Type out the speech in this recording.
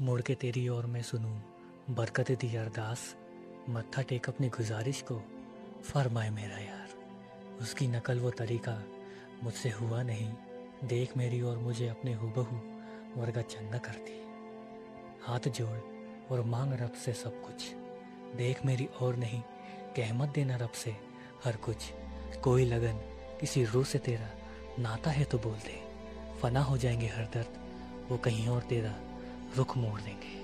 मुड़ के तेरी ओर मैं सुनूं। बरकत दी अरदास मत्था टेक अपनी गुजारिश को। फरमाए मेरा यार, उसकी नकल वो तरीका मुझसे हुआ नहीं। देख मेरी और मुझे अपने हुबहू वर्गा चंगा करती हाथ जोड़ और मांग रब से सब कुछ। देख मेरी और नहीं, कहमत देना रब से हर कुछ। कोई लगन किसी रूह से तेरा नाता है तो बोल दे। फना हो जाएँगे हर दर्द, वो कहीं और तेरा रुख मोड़ देंगे।